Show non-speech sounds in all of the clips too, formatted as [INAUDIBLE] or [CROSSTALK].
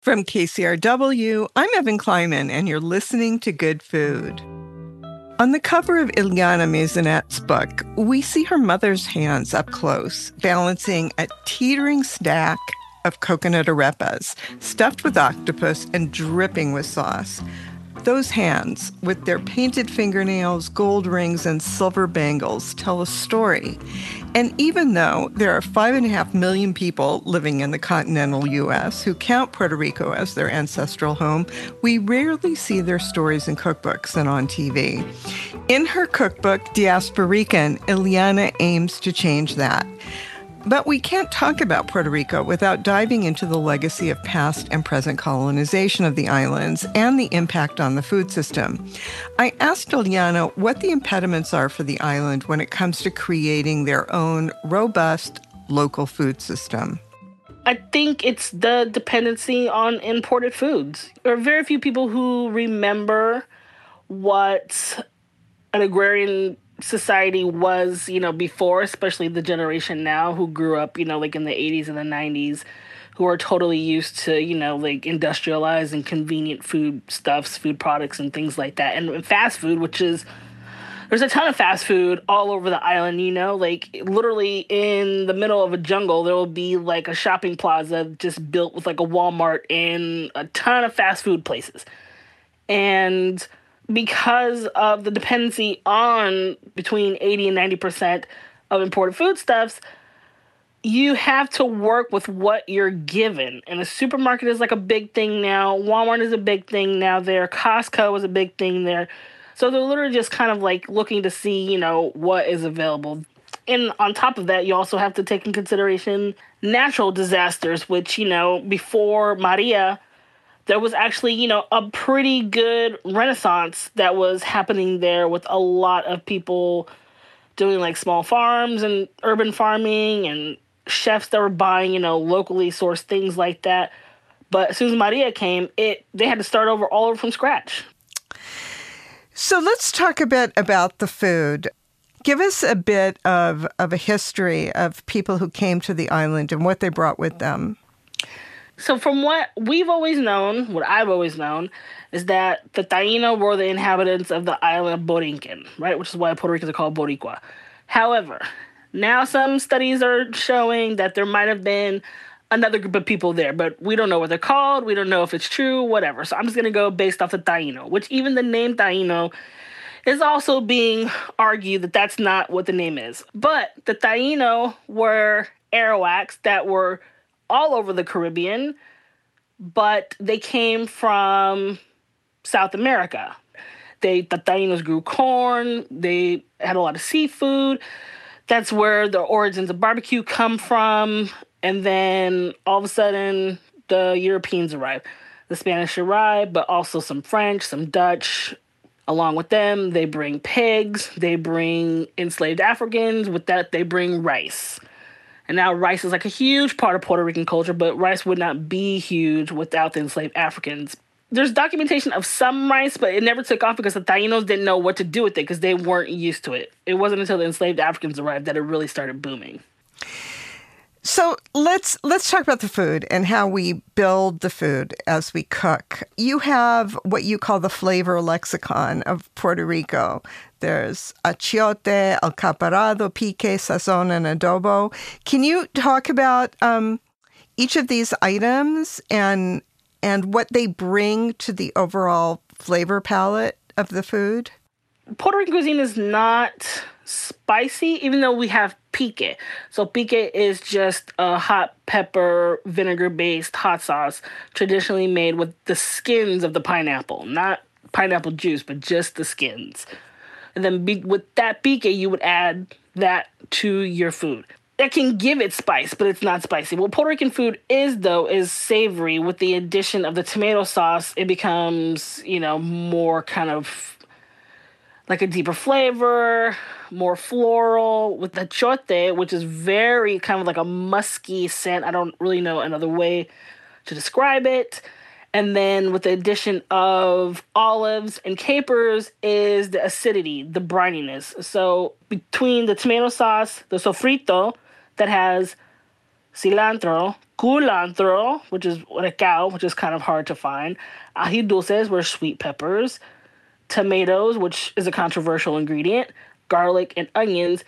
From KCRW, I'm Evan Kleiman, and you're listening to Good Food. On the cover of Illyanna Maisonet's book, we see her mother's hands up close, balancing a teetering stack of coconut arepas, stuffed with octopus and dripping with sauce. Those hands, with their painted fingernails, gold rings, and silver bangles, tell a story. And even though there are five and a half million people living in the continental U.S. who count Puerto Rico as their ancestral home, we rarely see their stories in cookbooks and on TV. In her cookbook, Diasporican, Illyanna aims to change that. But we can't talk about Puerto Rico without diving into the legacy of past and present colonization of the islands and the impact on the food system. I asked Illyanna what the impediments are for the island when it comes to creating their own robust local food system. I think it's the dependency on imported foods. There are very few people who remember what an agrarian society was, you know, before, especially the generation now who grew up, you know, like in the 80s and the 90s, who are totally used to, you know, like industrialized and convenient food stuffs, food products, and things like that. And fast food, which is, there's a ton of fast food all over the island, you know, like literally in the middle of a jungle, there will be like a shopping plaza just built with like a Walmart and a ton of fast food places. And, because of the dependency on between 80 and 90% of imported foodstuffs, you have to work with what you're given. And a supermarket is like a big thing now. Walmart is a big thing now there. Costco is a big thing there. So they're literally just kind of like looking to see, you know, what is available. And on top of that, you also have to take in consideration natural disasters, which, you know, before Maria, there was actually, you know, a pretty good renaissance that was happening there with a lot of people doing like small farms and urban farming and chefs that were buying, you know, locally sourced things like that. But as soon as Maria came, it they had to start over all over from scratch. So let's talk a bit about the food. Give us a bit of, of a history of people who came to the island and what they brought with them. So from what we've always known, what I've always known, is that the Taino were the inhabitants of the island of Borinquen, right? Which is why Puerto Ricans are called Boricua. However, now some studies are showing that there might have been another group of people there, but we don't know what they're called. We don't know if it's true, whatever. So I'm just gonna go based off the Taino, which even the name Taino is also being argued that that's not what the name is. But the Taino were Arawaks that were all over the Caribbean, but they came from South America. They the Tainos grew corn. They had a lot of seafood. That's where the origins of barbecue come from. And then all of a sudden, the Europeans arrive. The Spanish arrive, but also some French, some Dutch. Along with them, they bring pigs. They bring enslaved Africans. With that, they bring rice. And now rice is like a huge part of Puerto Rican culture, but rice would not be huge without the enslaved Africans. There's documentation of some rice, but it never took off because the Tainos didn't know what to do with it because they weren't used to it. It wasn't until the enslaved Africans arrived that it really started booming. So let's let's talk about the food and how we build the food as we cook. You have what you call the flavor lexicon of Puerto Rico. There's achiote, alcaparado, pique, sazon, and adobo. Can you talk about um, each of these items and and what they bring to the overall flavor palette of the food? Puerto Rican cuisine is not spicy, even though we have pique. So pique is just a hot pepper vinegar based hot sauce, traditionally made with the skins of the pineapple, not pineapple juice, but just the skins. And then be- with that pique, you would add that to your food. That can give it spice, but it's not spicy. What Puerto Rican food is, though, is savory. With the addition of the tomato sauce, it becomes, you know, more kind of like a deeper flavor, more floral with the chote, which is very kind of like a musky scent. I don't really know another way to describe it. And then with the addition of olives and capers is the acidity, the brininess. So between the tomato sauce, the sofrito that has cilantro, culantro, which is recao, which is kind of hard to find, ají dulces, were sweet peppers, tomatoes, which is a controversial ingredient, garlic, and onions.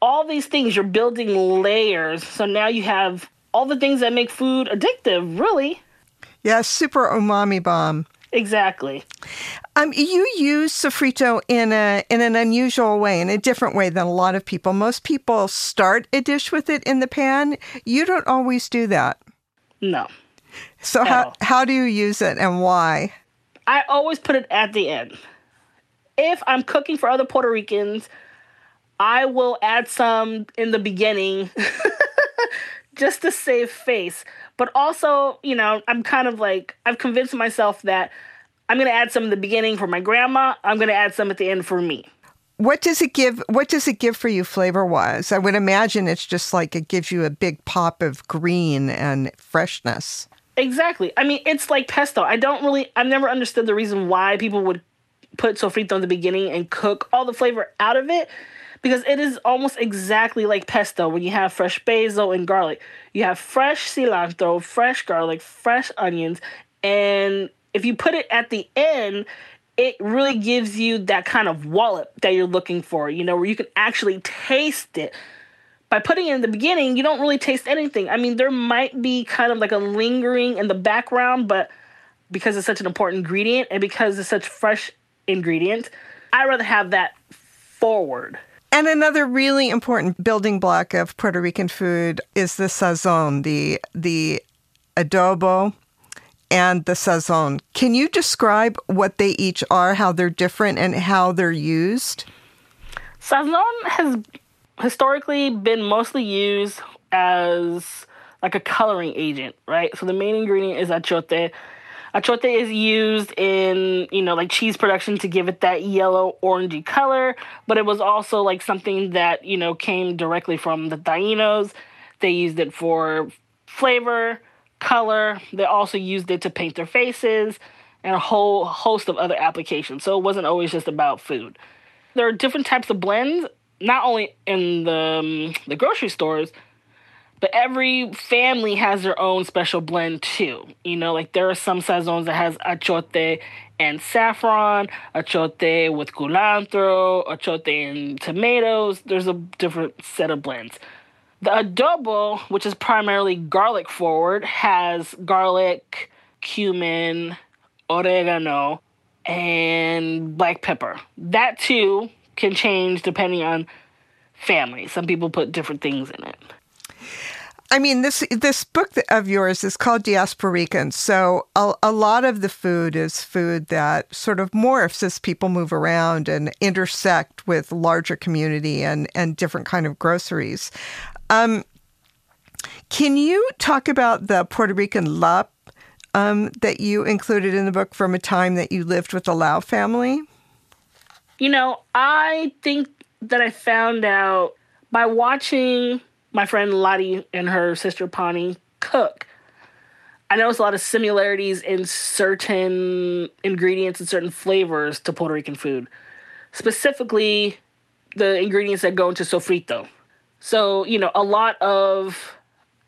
All these things, you're building layers. So now you have all the things that make food addictive, really. Yeah, super umami bomb. Exactly. Um, you use sofrito in a in an unusual way, in a different way than a lot of people. Most people start a dish with it in the pan. You don't always do that. No. So how how do you use it and why? I always put it at the end. If I'm cooking for other Puerto Ricans, I will add some in the beginning [LAUGHS] just to save face. But also, you know, I'm kind of like, I've convinced myself that I'm going to add some in the beginning for my grandma. I'm going to add some at the end for me. What does it give? What does it give for you flavor wise? I would imagine it's just like it gives you a big pop of green and freshness. Exactly. I mean, it's like pesto. I don't really, I've never understood the reason why people would put sofrito in the beginning and cook all the flavor out of it because it is almost exactly like pesto when you have fresh basil and garlic. You have fresh cilantro, fresh garlic, fresh onions, and if you put it at the end, it really gives you that kind of wallop that you're looking for, you know, where you can actually taste it. By putting it in the beginning, you don't really taste anything. I mean, there might be kind of like a lingering in the background, but because it's such an important ingredient and because it's such fresh ingredient, I'd rather have that forward. And another really important building block of Puerto Rican food is the sazon, the the adobo and the sazon. Can you describe what they each are, how they're different, and how they're used? Sazon has historically been mostly used as like a coloring agent, right? So the main ingredient is achote, Achote is used in, you know, like cheese production to give it that yellow orangey color, but it was also like something that, you know, came directly from the Tainos. They used it for flavor, color. They also used it to paint their faces and a whole host of other applications. So it wasn't always just about food. There are different types of blends, not only in the um, the grocery stores, but every family has their own special blend too. You know, like there are some sazons that has achote and saffron, achote with culantro, achote and tomatoes. There's a different set of blends. The adobo, which is primarily garlic forward, has garlic, cumin, oregano, and black pepper. That too can change depending on family. Some people put different things in it. I mean, this this book of yours is called Diasporican. So a, a, lot of the food is food that sort of morphs as people move around and intersect with larger community and and different kind of groceries. Um, can you talk about the Puerto Rican lap um, that you included in the book from a time that you lived with the Lau family? You know, I think that I found out by watching my friend Lottie and her sister Pani cook. I noticed a lot of similarities in certain ingredients and certain flavors to Puerto Rican food, specifically the ingredients that go into sofrito. So, you know, a lot of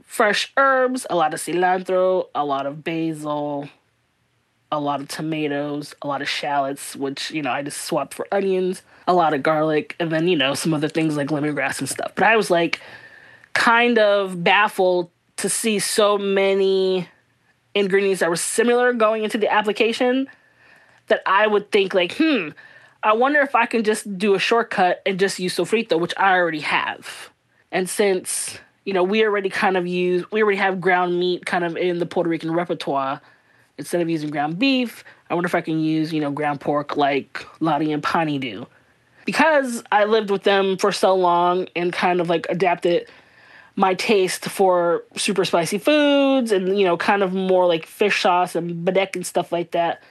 fresh herbs, a lot of cilantro, a lot of basil, a lot of tomatoes, a lot of shallots, which, you know, I just swapped for onions, a lot of garlic, and then, you know, some other things like lemongrass and stuff. But I was like, kind of baffled to see so many ingredients that were similar going into the application that I would think like, hmm, I wonder if I can just do a shortcut and just use sofrito, which I already have. And since, you know, we already kind of use we already have ground meat kind of in the Puerto Rican repertoire, instead of using ground beef, I wonder if I can use, you know, ground pork like Lottie and Pani do. Because I lived with them for so long and kind of like adapted my taste for super spicy foods and you know kind of more like fish sauce and benek and stuff like that.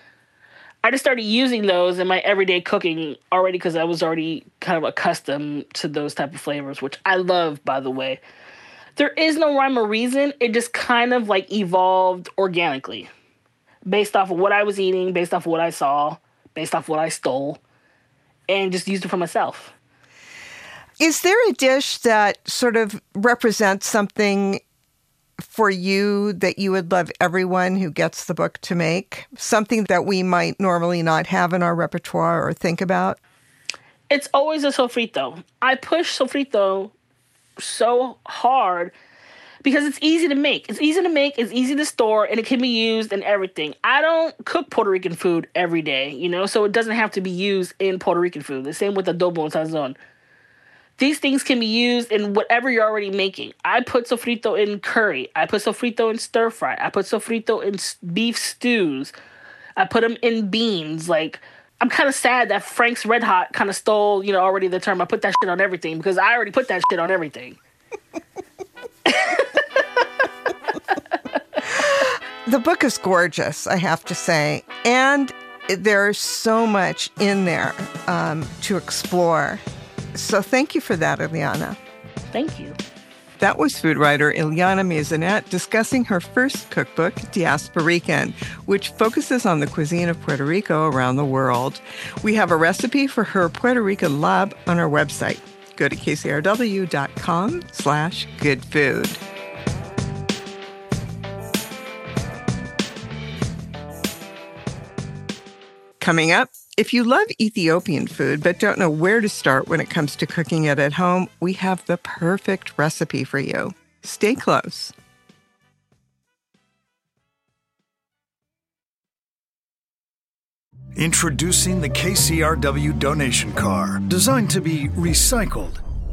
I just started using those in my everyday cooking already because i was already kind of accustomed to those type of flavors which i love by the way. There is no rhyme or reason. It just kind of like evolved organically based off of what i was eating based off of what i saw based off of what i stole and just used it for myself is there a dish that sort of represents something for you that you would love everyone who gets the book to make? Something that we might normally not have in our repertoire or think about? It's always a sofrito. I push sofrito so hard because it's easy to make. It's easy to make, it's easy to store, and it can be used in everything. I don't cook Puerto Rican food every day, you know, so it doesn't have to be used in Puerto Rican food. The same with adobo and sazon. These things can be used in whatever you're already making. I put sofrito in curry. I put sofrito in stir fry. I put sofrito in beef stews. I put them in beans. Like, I'm kind of sad that Frank's Red Hot kind of stole, you know, already the term. I put that shit on everything because I already put that shit on everything. [LAUGHS] the book is gorgeous, I have to say. And there's so much in there um, to explore. So thank you for that, Illyanna. Thank you. That was food writer Illyanna Maisonet discussing her first cookbook, Diasporican, which focuses on the cuisine of Puerto Rico around the world. We have a recipe for her Puerto Rican lab on our website. Go to kcrw.com slash good food. Coming up, if you love Ethiopian food but don't know where to start when it comes to cooking it at home, we have the perfect recipe for you. Stay close. Introducing the KCRW donation car, designed to be recycled.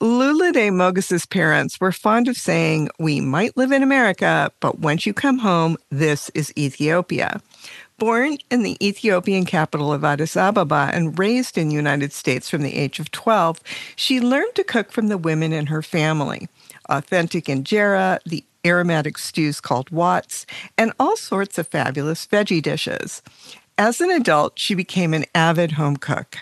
Lulade Mogus's parents were fond of saying, We might live in America, but once you come home, this is Ethiopia. Born in the Ethiopian capital of Addis Ababa and raised in the United States from the age of 12, she learned to cook from the women in her family. Authentic injera, the aromatic stews called wats, and all sorts of fabulous veggie dishes. As an adult, she became an avid home cook.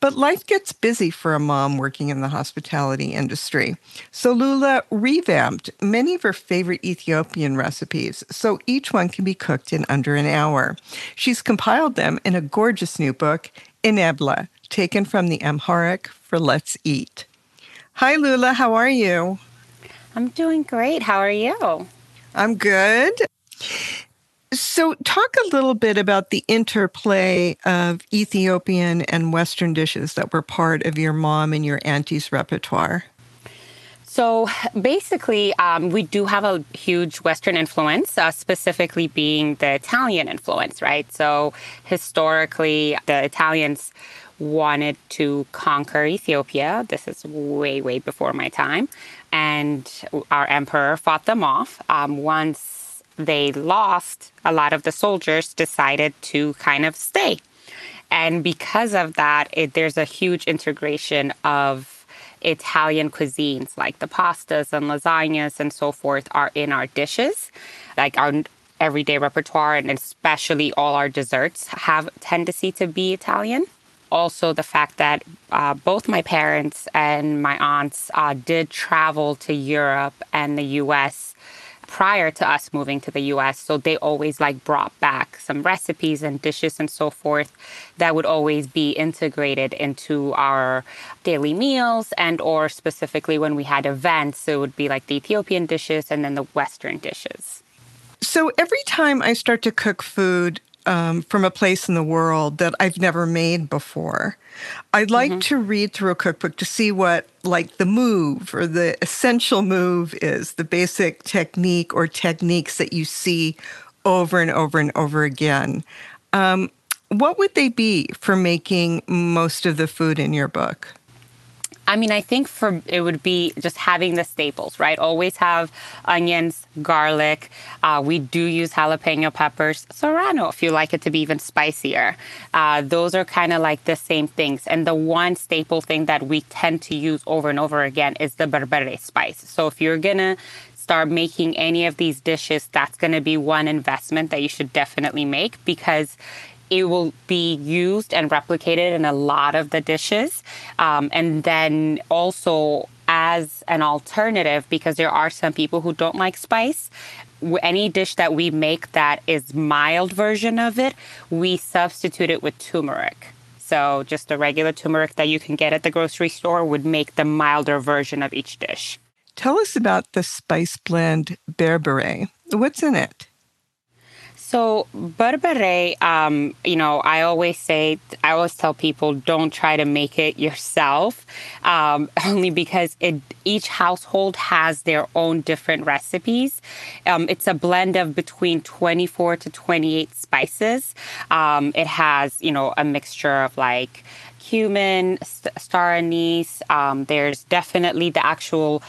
But life gets busy for a mom working in the hospitality industry. So Lula revamped many of her favorite Ethiopian recipes so each one can be cooked in under an hour. She's compiled them in a gorgeous new book, Enebla, taken from the Amharic for Let's Eat. Hi, Lula. How are you? I'm doing great. How are you? I'm good. So, talk a little bit about the interplay of Ethiopian and Western dishes that were part of your mom and your auntie's repertoire. So basically, um, we do have a huge Western influence, uh, specifically being the Italian influence, right? So historically, the Italians wanted to conquer Ethiopia. This is way, way before my time. And our emperor fought them off. Um, once they lost, a lot of the soldiers decided to kind of stay. And because of that, it, there's a huge integration of Italian cuisines, like the pastas and lasagnas and so forth, are in our dishes, like our everyday repertoire, and especially all our desserts have tendency to be Italian. Also, the fact that uh, both my parents and my aunts uh, did travel to Europe and the US prior to us moving to the US. So they always like brought back some recipes and dishes and so forth that would always be integrated into our daily meals and or specifically when we had events, it would be like the Ethiopian dishes and then the Western dishes. So every time I start to cook food um, from a place in the world that I've never made before, I'd like mm-hmm. to read through a cookbook to see what, like, the move or the essential move is, the basic technique or techniques that you see over and over and over again. Um, what would they be for making most of the food in your book? I mean, I think for it would be just having the staples, right? Always have onions, garlic. Uh, we do use jalapeno peppers, serrano if you like it to be even spicier. Uh, those are kind of like the same things. And the one staple thing that we tend to use over and over again is the berbere spice. So if you're gonna start making any of these dishes, that's going to be one investment that you should definitely make because it will be used and replicated in a lot of the dishes. Um, and then also as an alternative, because there are some people who don't like spice, any dish that we make that is mild version of it, we substitute it with turmeric. So just a regular turmeric that you can get at the grocery store would make the milder version of each dish. Tell us about the spice blend berbere. What's in it? So berbere, um, you know, I always say, I always tell people, don't try to make it yourself, um, [LAUGHS] only because it, each household has their own different recipes. Um, it's a blend of between 24 to 28 spices. Um, it has, you know, a mixture of like cumin, star anise. Um, there's definitely the actual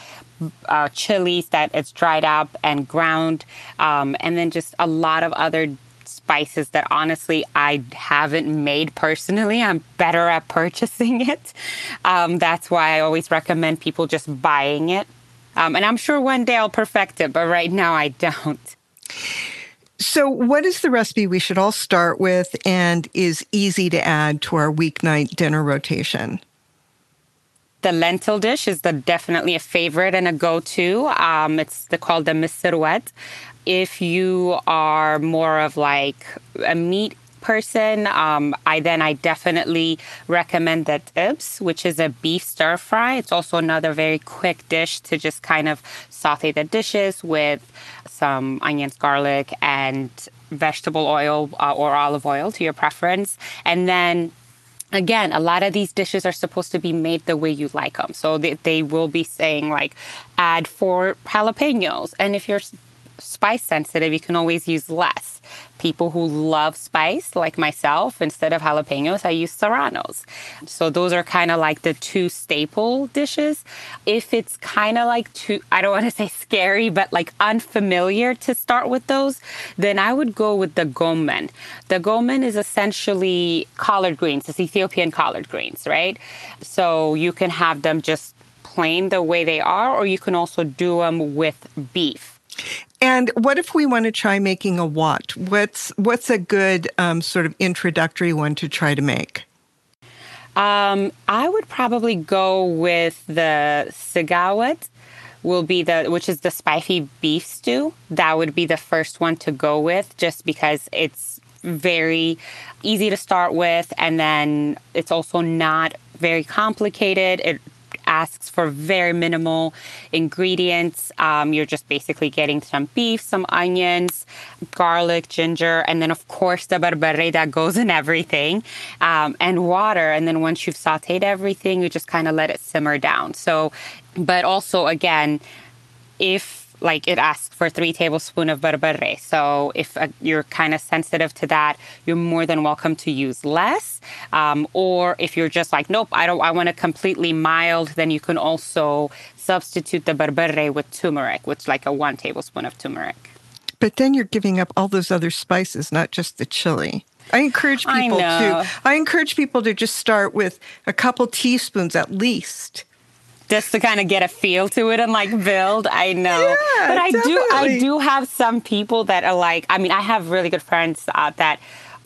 uh, chilies that it's dried up and ground, um, and then just a lot of other spices that honestly I haven't made personally. I'm better at purchasing [LAUGHS] it. Um, that's why I always recommend people just buying it. Um, and I'm sure one day I'll perfect it, but right now I don't. So, what is the recipe we should all start with and is easy to add to our weeknight dinner rotation? The lentil dish is the, definitely a favorite and a go-to. Um, it's the, called the misir wat. If you are more of like a meat person, um, I then I definitely recommend that ibs, which is a beef stir fry. It's also another very quick dish to just kind of saute the dishes with some onions, garlic, and vegetable oil uh, or olive oil to your preference, and then again, a lot of these dishes are supposed to be made the way you like them. So they, they will be saying like add four jalapenos. And if you're spice sensitive, you can always use less. People who love spice, like myself, instead of jalapenos, I use serranos. So those are kind of like the two staple dishes. If it's kind of like too, I don't want to [LAUGHS] say scary, but like unfamiliar to start with those, then I would go with the gomen. The gomen is essentially collard greens, it's Ethiopian collard greens, right? So you can have them just plain the way they are, or you can also do them with beef. And what if we want to try making a wat? What's what's a good um, sort of introductory one to try to make? Um, I would probably go with the sigawat. Will be the which is the spicy beef stew. That would be the first one to go with, just because it's very easy to start with, and then it's also not very complicated. It asks for very minimal ingredients. Um, you're just basically getting some beef, some onions, garlic, ginger, and then, of course, the berbere that goes in everything, um, and water. And then once you've sauteed everything, you just kind of let it simmer down. So, but also, again, if like it asks for three tablespoons of berbere. So if uh, you're kind of sensitive to that, you're more than welcome to use less. Um, or if you're just like, nope, I don't, I want it completely mild, then you can also substitute the berbere with turmeric, which is like a one tablespoon of turmeric. But then you're giving up all those other spices, not just the chili. I encourage people I to I encourage people to just start with a couple teaspoons at least just to kind of get a feel to it and like build. I know, yeah, but I definitely. do. I do have some people that are like. I mean, I have really good friends uh, that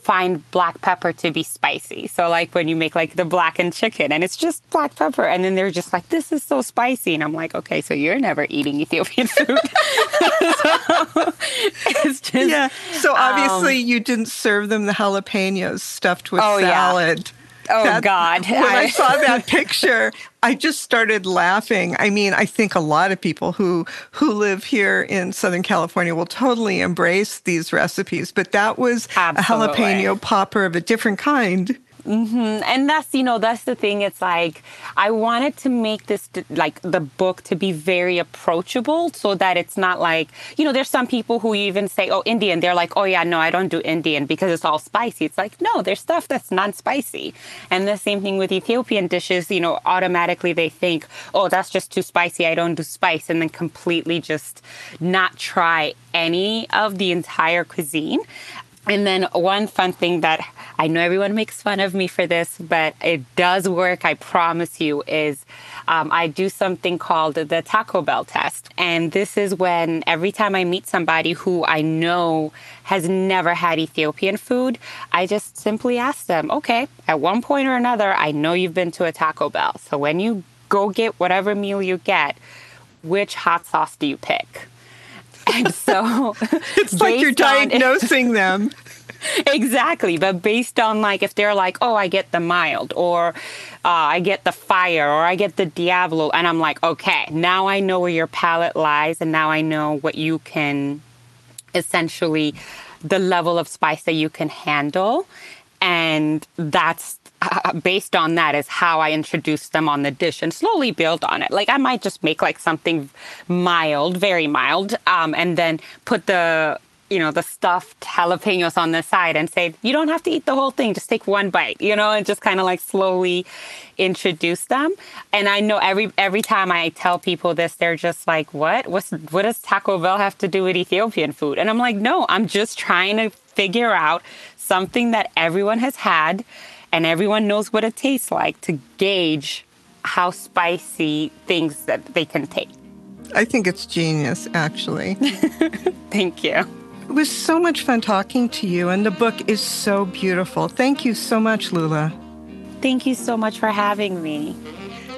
find black pepper to be spicy. So like when you make like the blackened chicken and it's just black pepper and then they're just like this is so spicy and I'm like okay so you're never eating Ethiopian [LAUGHS] food. [LAUGHS] so, it's just Yeah. So obviously um, you didn't serve them the jalapenos stuffed with oh, salad. Yeah. Oh that, God! [LAUGHS] When I, I saw that [LAUGHS] picture, I just started laughing. I mean, I think a lot of people who who live here in Southern California will totally embrace these recipes. But that was Absolutely. a jalapeno popper of a different kind. Mm-hmm. And that's, you know, that's the thing. It's like, I wanted to make this, like, the book to be very approachable so that it's not like, you know, there's some people who even say, oh, Indian. They're like, oh, yeah, no, I don't do Indian because it's all spicy. It's like, no, there's stuff that's non spicy. And the same thing with Ethiopian dishes, you know, automatically they think, oh, that's just too spicy. I don't do spice. And then completely just not try any of the entire cuisine. And then one fun thing that I know everyone makes fun of me for this, but it does work, I promise you, is um, I do something called the Taco Bell test. And this is when every time I meet somebody who I know has never had Ethiopian food, I just simply ask them, okay, at one point or another, I know you've been to a Taco Bell. So when you go get whatever meal you get, which hot sauce do you pick? And so [LAUGHS] it's like you're diagnosing them. [LAUGHS] [LAUGHS] exactly. But based on like if they're like, oh, I get the mild or uh, I get the fire or I get the Diablo, and I'm like, okay, now I know where your palate lies, and now I know what you can essentially the level of spice that you can handle. And that's uh, based on that is how I introduce them on the dish and slowly build on it. Like I might just make like something mild, very mild, um, and then put the you know the stuffed jalapenos on the side and say you don't have to eat the whole thing just take one bite you know and just kind of like slowly introduce them and i know every every time i tell people this they're just like what what's what does taco bell have to do with ethiopian food and i'm like no i'm just trying to figure out something that everyone has had and everyone knows what it tastes like to gauge how spicy things that they can take. I think it's genius, actually. [LAUGHS] Thank you. It was so much fun talking to you, and the book is so beautiful. Thank you so much, Lula. Thank you so much for having me.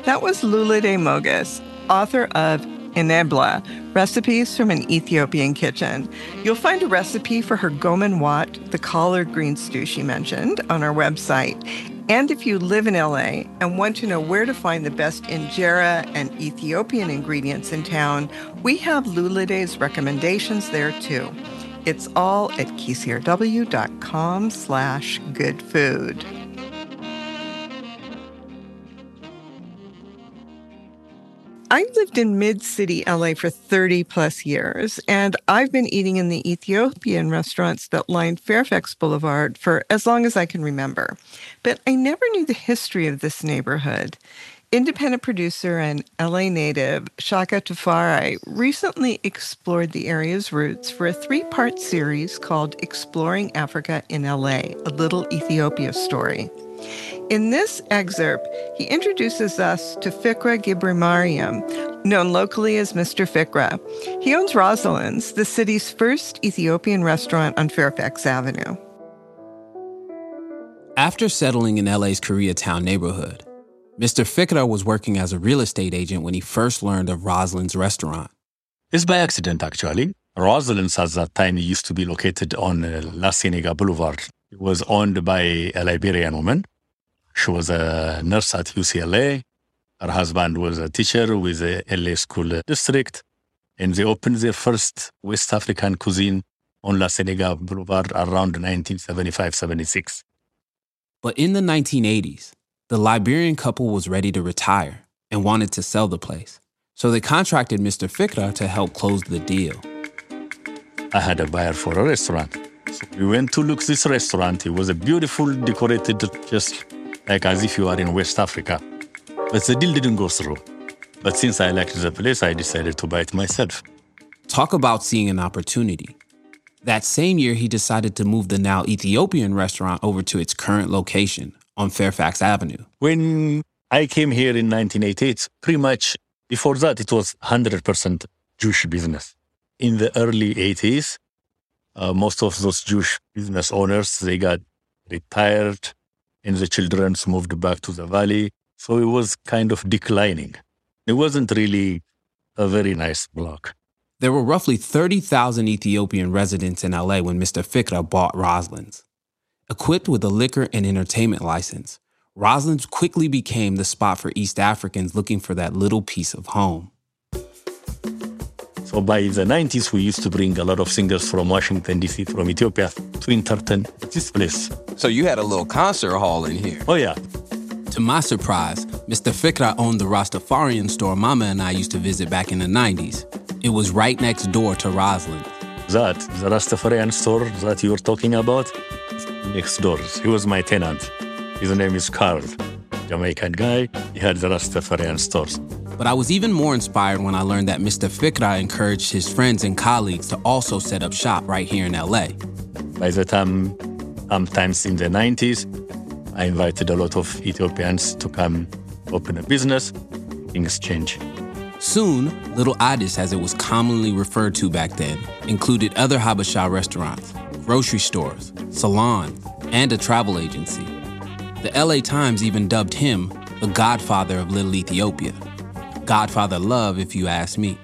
That was Lulade Mogus, author of Enebla, recipes from an Ethiopian kitchen. You'll find a recipe for her gomen wat, the collard green stew she mentioned, on our website. And if you live in LA and want to know where to find the best injera and Ethiopian ingredients in town, we have Lulade's recommendations there too. It's all at kcrw.com slash good food. I lived in mid city LA for 30 plus years, and I've been eating in the Ethiopian restaurants that line Fairfax Boulevard for as long as I can remember. But I never knew the history of this neighborhood. Independent producer and LA native Shaka Tufari recently explored the area's roots for a three part series called Exploring Africa in LA, a Little Ethiopia Story. In this excerpt, he introduces us to Fikra Gibremariam, known locally as Mr. Fikra. He owns Rosalind's, the city's first Ethiopian restaurant on Fairfax Avenue. After settling in LA's Koreatown neighborhood, Mr. Fikra was working as a real estate agent when he first learned of Rosalind's restaurant. It's by accident, actually. Rosalind's at that time used to be located on uh, La Cienega Boulevard. It was owned by a Liberian woman she was a nurse at UCLA. Her husband was a teacher with the LA School District. And they opened their first West African cuisine on La Cienega Boulevard around 1975 76. But in the 1980s, the Liberian couple was ready to retire and wanted to sell the place. So they contracted Mr. Fikra to help close the deal. I had a buyer for a restaurant. So we went to look this restaurant. It was a beautiful, decorated, just like as if you are in West Africa. But the deal didn't go through. But since I liked the place, I decided to buy it myself. Talk about seeing an opportunity. That same year, he decided to move the now Ethiopian restaurant over to its current location on Fairfax Avenue. When I came here in 1988, pretty much before that, it was 100% Jewish business. In the early 80s, uh, most of those Jewish business owners, they got retired and the children moved back to the valley. So it was kind of declining. It wasn't really a very nice block. There were roughly 30,000 Ethiopian residents in LA when Mr. Fikra bought Rosalind's. Equipped with a liquor and entertainment license, Rosalind's quickly became the spot for East Africans looking for that little piece of home. So by the 90s, we used to bring a lot of singers from Washington, D.C., from Ethiopia to entertain this place. So you had a little concert hall in here? Oh, yeah. To my surprise, Mr. Fikra owned the Rastafarian store Mama and I used to visit back in the 90s. It was right next door to Rosalind. That, the Rastafarian store that you're talking about, next door. He was my tenant. His name is Carl. Jamaican guy. He had the Rastafarian stores. But I was even more inspired when I learned that Mr. Fikra encouraged his friends and colleagues to also set up shop right here in LA. By the time, sometimes in the 90s, I invited a lot of Ethiopians to come open a business. things change. Soon, Little Addis, as it was commonly referred to back then, included other Habesha restaurants, grocery stores, salons, and a travel agency. The LA Times even dubbed him the godfather of Little Ethiopia. Godfather love, if you ask me.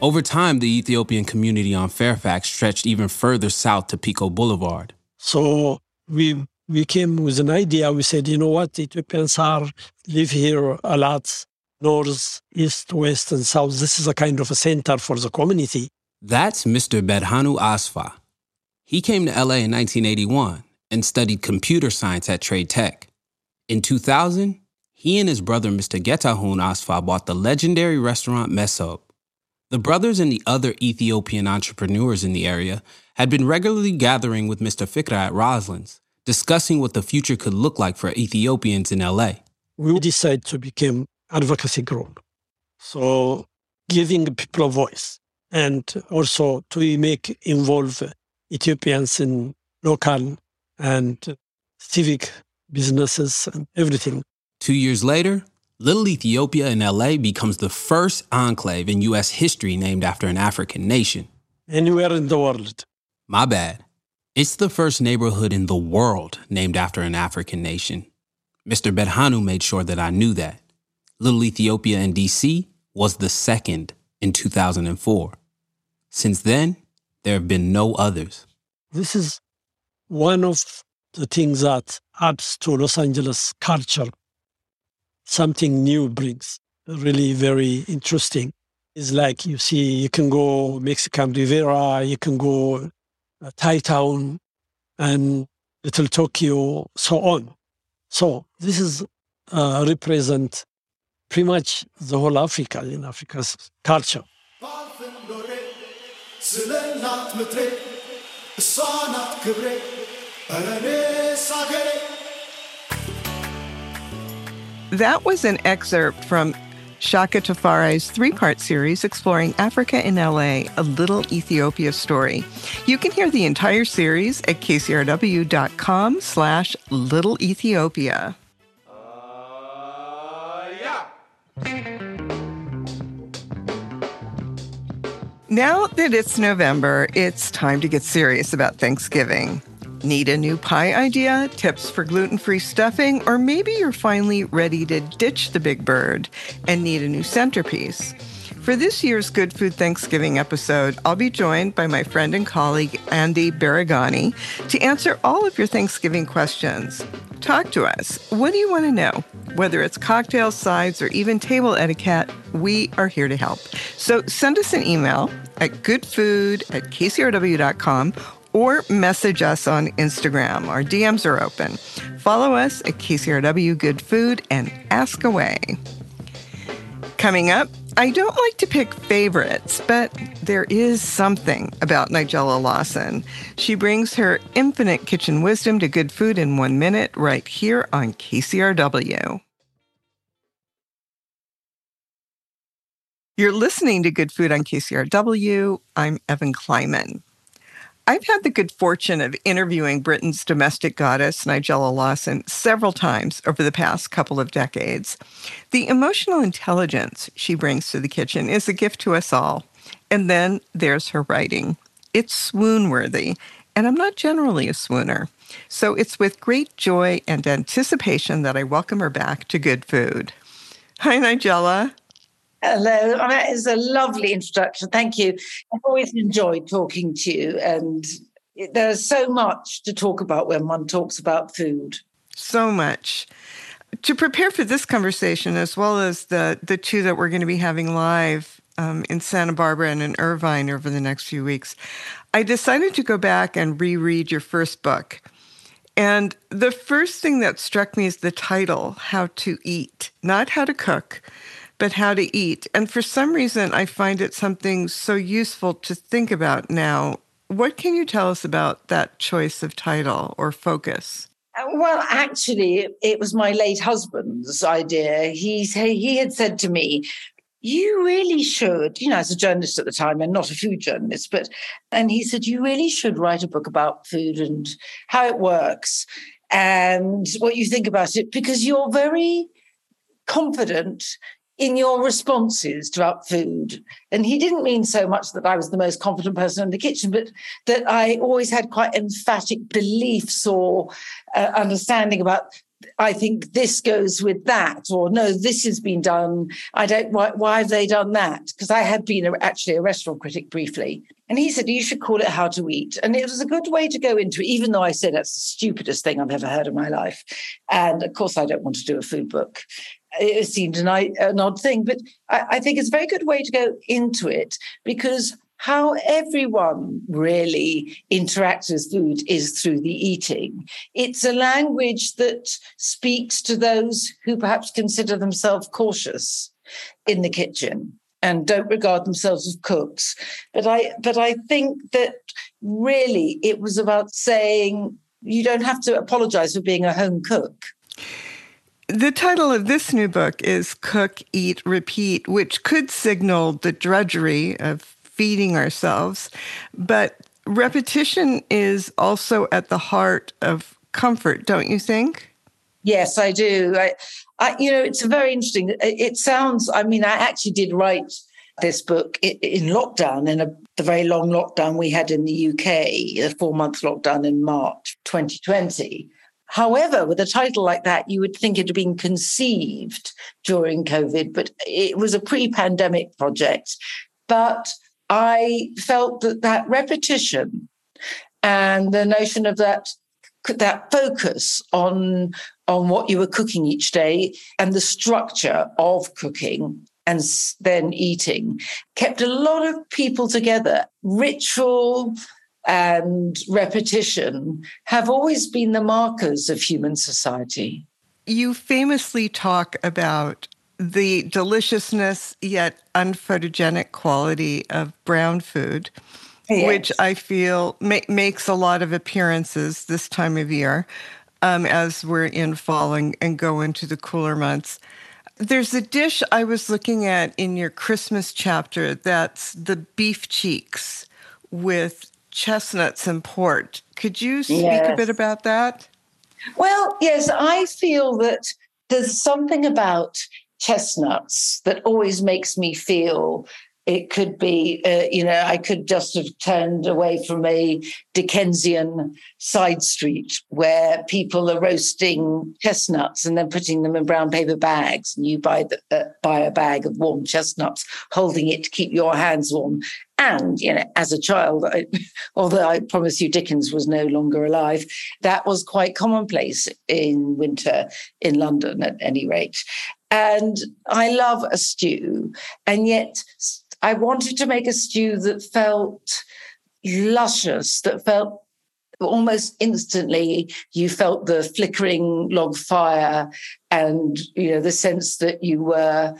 Over time, the Ethiopian community on Fairfax stretched even further south to Pico Boulevard. So we we came with an idea. We said, you know what, Ethiopians are live here a lot, north, east, west, and south. This is a kind of a center for the community. That's Mr. Bedhanu Asfa. He came to LA in 1981 and studied computer science at Trade Tech. In 2000, he and his brother, Mr. Getahun Asfa, bought the legendary restaurant Mesob. The brothers and the other Ethiopian entrepreneurs in the area had been regularly gathering with Mr. Fikra at Rosalind's, discussing what the future could look like for Ethiopians in LA. We decided to become advocacy group. So giving people a voice and also to make involve Ethiopians in local and civic businesses and everything. Two years later, Little Ethiopia in LA becomes the first enclave in U.S. history named after an African nation. Anywhere in the world. My bad. It's the first neighborhood in the world named after an African nation. Mr. Bedhanu made sure that I knew that. Little Ethiopia in DC was the second in 2004. Since then, there have been no others. This is one of the things that adds to Los Angeles culture something new brings. Really very interesting. It's like you see, you can go Mexican Riviera, you can go uh, Thai Town and Little Tokyo, so on. So this is uh, represent pretty much the whole Africa in Africa's culture. That was an excerpt from Shaka Tafare's three-part series exploring Africa in LA, a little Ethiopia story. You can hear the entire series at kcrw.com slash little Ethiopia. Now that it's November, it's time to get serious about Thanksgiving. Need a new pie idea, tips for gluten free stuffing, or maybe you're finally ready to ditch the big bird and need a new centerpiece? For this year's Good Food Thanksgiving episode, I'll be joined by my friend and colleague Andy Baragani to answer all of your Thanksgiving questions. Talk to us. What do you want to know? Whether it's cocktail sides or even table etiquette, we are here to help. So send us an email at goodfood at kcrw.com or message us on Instagram. Our DMs are open. Follow us at KCRW Good Food and ask away. Coming up, I don't like to pick favorites, but there is something about Nigella Lawson. She brings her infinite kitchen wisdom to good food in one minute right here on KCRW. You're listening to Good Food on KCRW. I'm Evan Kleiman. I've had the good fortune of interviewing Britain's domestic goddess, Nigella Lawson, several times over the past couple of decades. The emotional intelligence she brings to the kitchen is a gift to us all. And then there's her writing. It's swoon worthy, and I'm not generally a swooner. So it's with great joy and anticipation that I welcome her back to Good Food. Hi, Nigella. Hello. That is a lovely introduction. Thank you. I've always enjoyed talking to you, and there's so much to talk about when one talks about food. So much. To prepare for this conversation, as well as the, the two that we're going to be having live um, in Santa Barbara and in Irvine over the next few weeks, I decided to go back and reread your first book. And the first thing that struck me is the title, How to Eat, not how to cook but how to eat. And for some reason, I find it something so useful to think about now. What can you tell us about that choice of title or focus? Uh, well, actually, it was my late husband's idea. He he had said to me, "You really should," you know, as a journalist at the time and not a food journalist, but and he said, "You really should write a book about food and how it works and what you think about it because you're very confident in your responses to food. And he didn't mean so much that I was the most confident person in the kitchen, but that I always had quite emphatic beliefs or uh, understanding about. I think this goes with that, or no, this has been done. I don't. Why, why have they done that? Because I had been a, actually a restaurant critic briefly, and he said you should call it How to Eat, and it was a good way to go into it. Even though I said that's the stupidest thing I've ever heard in my life, and of course I don't want to do a food book, it seemed an, an odd thing, but I, I think it's a very good way to go into it because how everyone really interacts with food is through the eating. It's a language that speaks to those who perhaps consider themselves cautious in the kitchen and don't regard themselves as cooks. But I but I think that really it was about saying you don't have to apologize for being a home cook. The title of this new book is Cook, Eat, Repeat, which could signal the drudgery of feeding ourselves. But repetition is also at the heart of comfort, don't you think? Yes, I do. I, I, you know, it's very interesting. It sounds, I mean, I actually did write this book in lockdown, in a, the very long lockdown we had in the UK, the four month lockdown in March 2020. However, with a title like that, you would think it had been conceived during COVID, but it was a pre pandemic project. But I felt that that repetition and the notion of that that focus on on what you were cooking each day and the structure of cooking and then eating kept a lot of people together ritual and repetition have always been the markers of human society. You famously talk about the deliciousness yet unphotogenic quality of brown food, yes. which I feel ma- makes a lot of appearances this time of year um, as we're in fall and, and go into the cooler months. There's a dish I was looking at in your Christmas chapter that's the beef cheeks with chestnuts and port. Could you speak yes. a bit about that? Well, yes, I feel that there's something about chestnuts that always makes me feel it could be, uh, you know, I could just have turned away from a Dickensian side street where people are roasting chestnuts and then putting them in brown paper bags, and you buy the, uh, buy a bag of warm chestnuts, holding it to keep your hands warm. And you know, as a child, I, [LAUGHS] although I promise you, Dickens was no longer alive, that was quite commonplace in winter in London, at any rate. And I love a stew, and yet I wanted to make a stew that felt luscious, that felt almost instantly you felt the flickering log fire and you know the sense that you were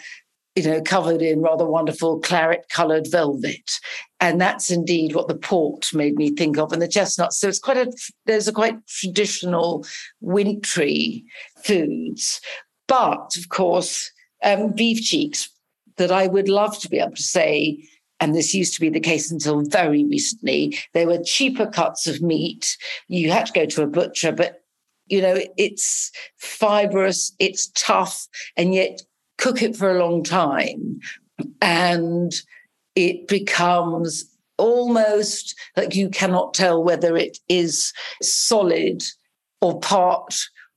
you know covered in rather wonderful claret colored velvet. And that's indeed what the port made me think of and the chestnuts. So it's quite a there's a quite traditional wintry foods. But of course um, beef cheeks that I would love to be able to say, and this used to be the case until very recently, there were cheaper cuts of meat. You had to go to a butcher, but you know, it's fibrous, it's tough, and yet cook it for a long time. And it becomes almost like you cannot tell whether it is solid or part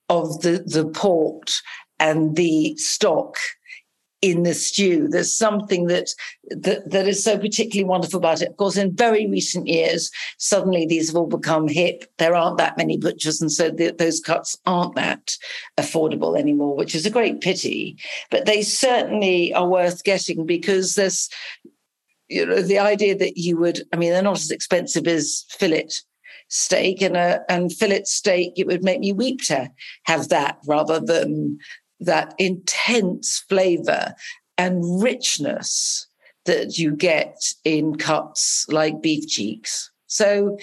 of the, the port and the stock in the stew. There's something that, that that is so particularly wonderful about it. Of course, in very recent years, suddenly these have all become hip. There aren't that many butchers, and so the, those cuts aren't that affordable anymore, which is a great pity. But they certainly are worth getting because there's, you know, the idea that you would. I mean, they're not as expensive as fillet steak and a and fillet steak it would make me weep to have that rather than that intense flavor and richness that you get in cuts like beef cheeks. So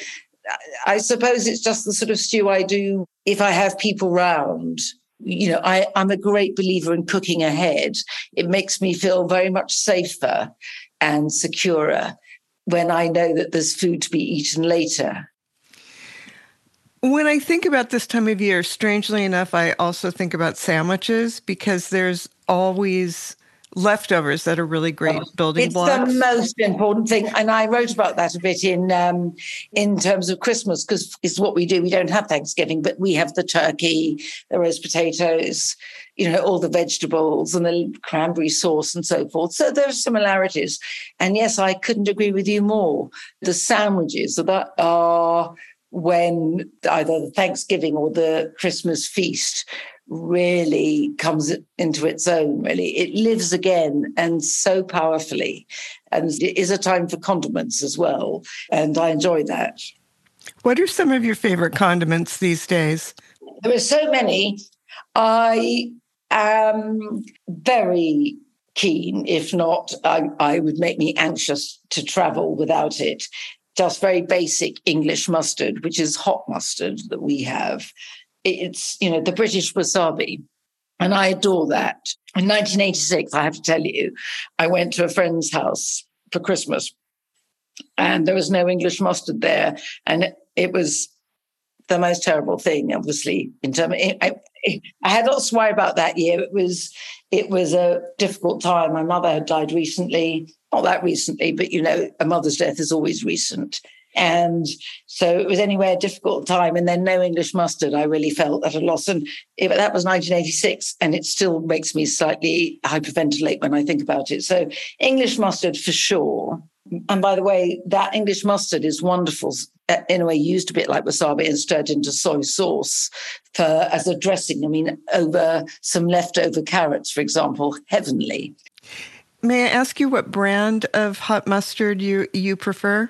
I suppose it's just the sort of stew I do if I have people round. You know, I, I'm a great believer in cooking ahead. It makes me feel very much safer and securer when I know that there's food to be eaten later. When I think about this time of year, strangely enough, I also think about sandwiches because there's always leftovers that are really great building it's blocks. the most important thing, and I wrote about that a bit in um, in terms of Christmas because it's what we do. We don't have Thanksgiving, but we have the turkey, the roast potatoes, you know, all the vegetables and the cranberry sauce and so forth. So there are similarities, and yes, I couldn't agree with you more. The sandwiches that are when either the Thanksgiving or the Christmas feast really comes into its own, really. It lives again and so powerfully. And it is a time for condiments as well. And I enjoy that. What are some of your favorite condiments these days? There are so many. I am very keen, if not, I, I would make me anxious to travel without it. Just very basic English mustard, which is hot mustard that we have it's you know the British wasabi, and I adore that. In 1986, I have to tell you, I went to a friend's house for Christmas, and there was no English mustard there, and it was the most terrible thing. Obviously, in terms, I, I had lots to worry about that year. It was it was a difficult time. My mother had died recently, not that recently, but you know, a mother's death is always recent. And so it was anyway a difficult time. And then no English mustard, I really felt at a loss. And it, that was 1986, and it still makes me slightly hyperventilate when I think about it. So English mustard for sure. And by the way, that English mustard is wonderful. Uh, in a way, used a bit like wasabi and stirred into soy sauce for as a dressing. I mean, over some leftover carrots, for example, heavenly. May I ask you what brand of hot mustard you you prefer?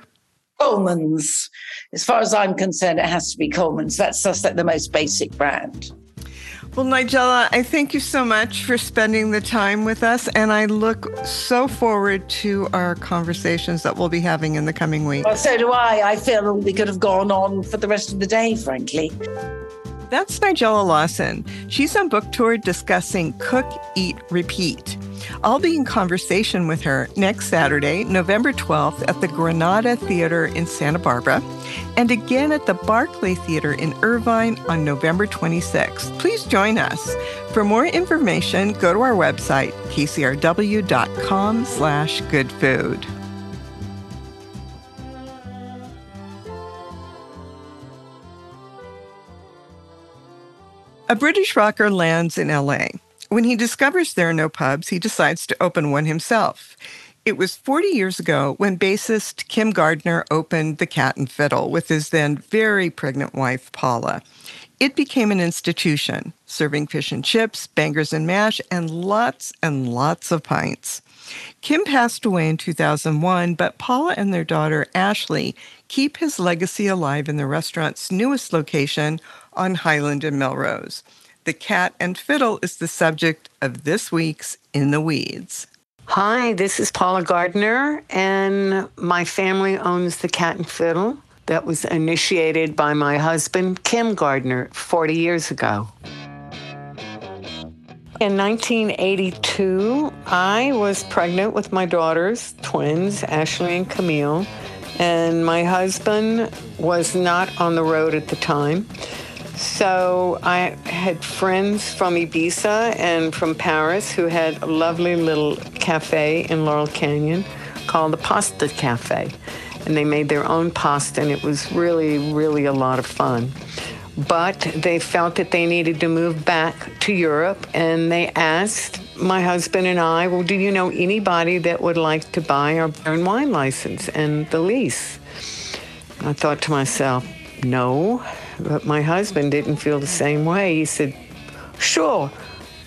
Colman's. As far as I'm concerned, it has to be Colman's. That's just like the most basic brand. Well, Nigella, I thank you so much for spending the time with us, and I look so forward to our conversations that we'll be having in the coming week. Well, so do I. I feel we could have gone on for the rest of the day, frankly. That's Nigella Lawson. She's on book tour discussing Cook, Eat, Repeat. I'll be in conversation with her next Saturday, November 12th, at the Granada Theater in Santa Barbara, and again at the Barclay Theater in Irvine on November 26th. Please join us. For more information, go to our website, kcrw.com slash goodfood. A British rocker lands in LA. When he discovers there are no pubs, he decides to open one himself. It was 40 years ago when bassist Kim Gardner opened the Cat and Fiddle with his then very pregnant wife, Paula. It became an institution, serving fish and chips, bangers and mash, and lots and lots of pints. Kim passed away in 2001, but Paula and their daughter, Ashley, keep his legacy alive in the restaurant's newest location on Highland and Melrose. The cat and fiddle is the subject of this week's In the Weeds. Hi, this is Paula Gardner, and my family owns the Cat and Fiddle that was initiated by my husband, Kim Gardner, 40 years ago. In 1982, I was pregnant with my daughters, twins, Ashley and Camille, and my husband was not on the road at the time. So I had friends from Ibiza and from Paris who had a lovely little cafe in Laurel Canyon called the Pasta Cafe. And they made their own pasta, and it was really, really a lot of fun. But they felt that they needed to move back to Europe, and they asked my husband and I, Well, do you know anybody that would like to buy our beer and wine license and the lease? I thought to myself, No, but my husband didn't feel the same way. He said, Sure,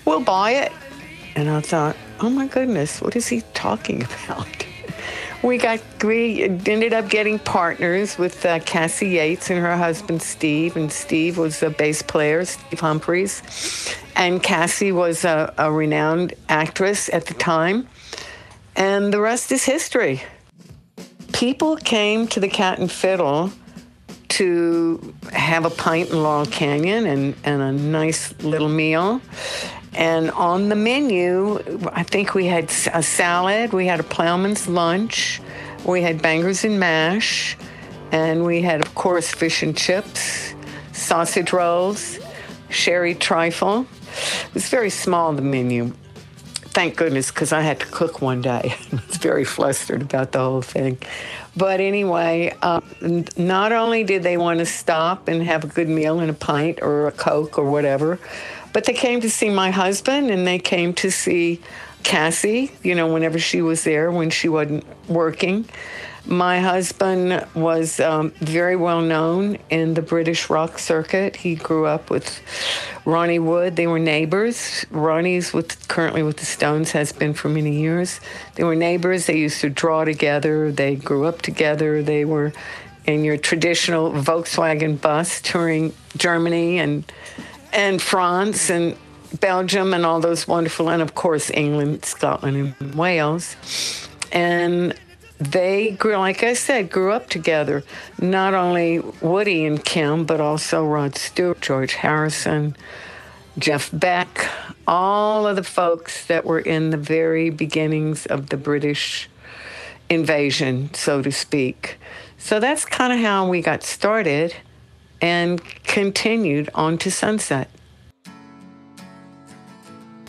we'll buy it. And I thought, Oh my goodness, what is he talking [LAUGHS] about? We got we ended up getting partners with uh, Cassie Yates and her husband Steve, and Steve was a bass player, Steve Humphreys, and Cassie was a, a renowned actress at the time, and the rest is history. People came to the Cat and Fiddle to have a pint in Laurel Canyon and, and a nice little meal. And on the menu, I think we had a salad, we had a plowman's lunch, we had bangers and mash, and we had, of course, fish and chips, sausage rolls, sherry trifle. It was very small, the menu. Thank goodness, because I had to cook one day. [LAUGHS] I was very flustered about the whole thing. But anyway, uh, not only did they want to stop and have a good meal and a pint or a Coke or whatever, but they came to see my husband and they came to see Cassie, you know, whenever she was there when she wasn't working. My husband was um, very well known in the British rock circuit. He grew up with Ronnie Wood. They were neighbors. Ronnie's with currently with the Stones has been for many years. They were neighbors. They used to draw together. They grew up together. They were in your traditional Volkswagen bus touring Germany and and France and Belgium and all those wonderful and of course England, Scotland and Wales. And they grew, like I said, grew up together. Not only Woody and Kim, but also Rod Stewart, George Harrison, Jeff Beck, all of the folks that were in the very beginnings of the British invasion, so to speak. So that's kind of how we got started and continued on to Sunset.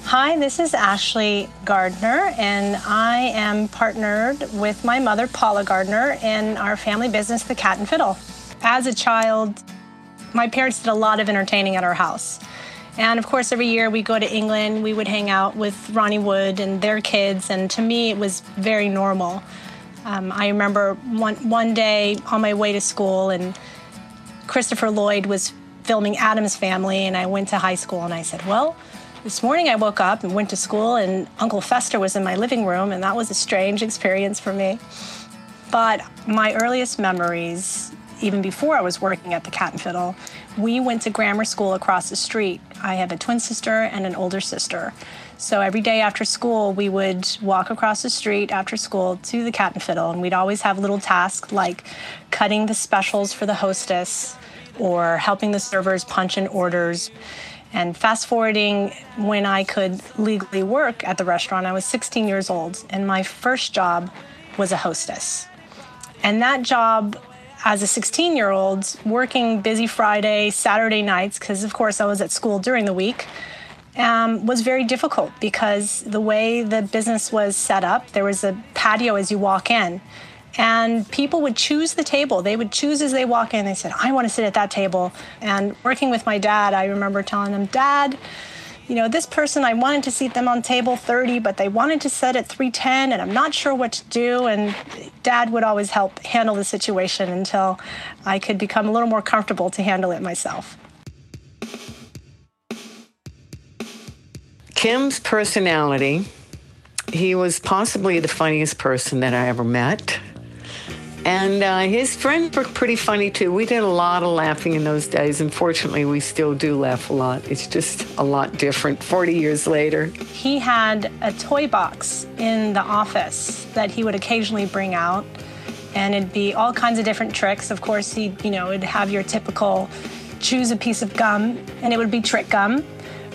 Hi, this is Ashley Gardner, and I am partnered with my mother, Paula Gardner, in our family business, The Cat and Fiddle. As a child, my parents did a lot of entertaining at our house. And of course, every year we go to England, we would hang out with Ronnie Wood and their kids, and to me, it was very normal. Um, I remember one, one day on my way to school, and Christopher Lloyd was filming Addams Family, and I went to high school, and I said, Well, this morning I woke up and went to school, and Uncle Fester was in my living room, and that was a strange experience for me. But my earliest memories, even before I was working at the Cat and Fiddle, we went to grammar school across the street. I have a twin sister and an older sister. So every day after school, we would walk across the street after school to the Cat and Fiddle, and we'd always have little tasks like cutting the specials for the hostess or helping the servers punch in orders. And fast forwarding when I could legally work at the restaurant, I was 16 years old, and my first job was a hostess. And that job, as a 16 year old, working busy Friday, Saturday nights, because of course I was at school during the week, um, was very difficult because the way the business was set up, there was a patio as you walk in and people would choose the table. They would choose as they walk in. They said, I want to sit at that table. And working with my dad, I remember telling him, Dad, you know, this person, I wanted to seat them on table 30, but they wanted to sit at 310, and I'm not sure what to do. And dad would always help handle the situation until I could become a little more comfortable to handle it myself. Kim's personality, he was possibly the funniest person that I ever met. And uh, his friends were pretty funny too. We did a lot of laughing in those days. Unfortunately, we still do laugh a lot. It's just a lot different 40 years later. He had a toy box in the office that he would occasionally bring out. And it'd be all kinds of different tricks. Of course, he, you know, would have your typical choose a piece of gum, and it would be trick gum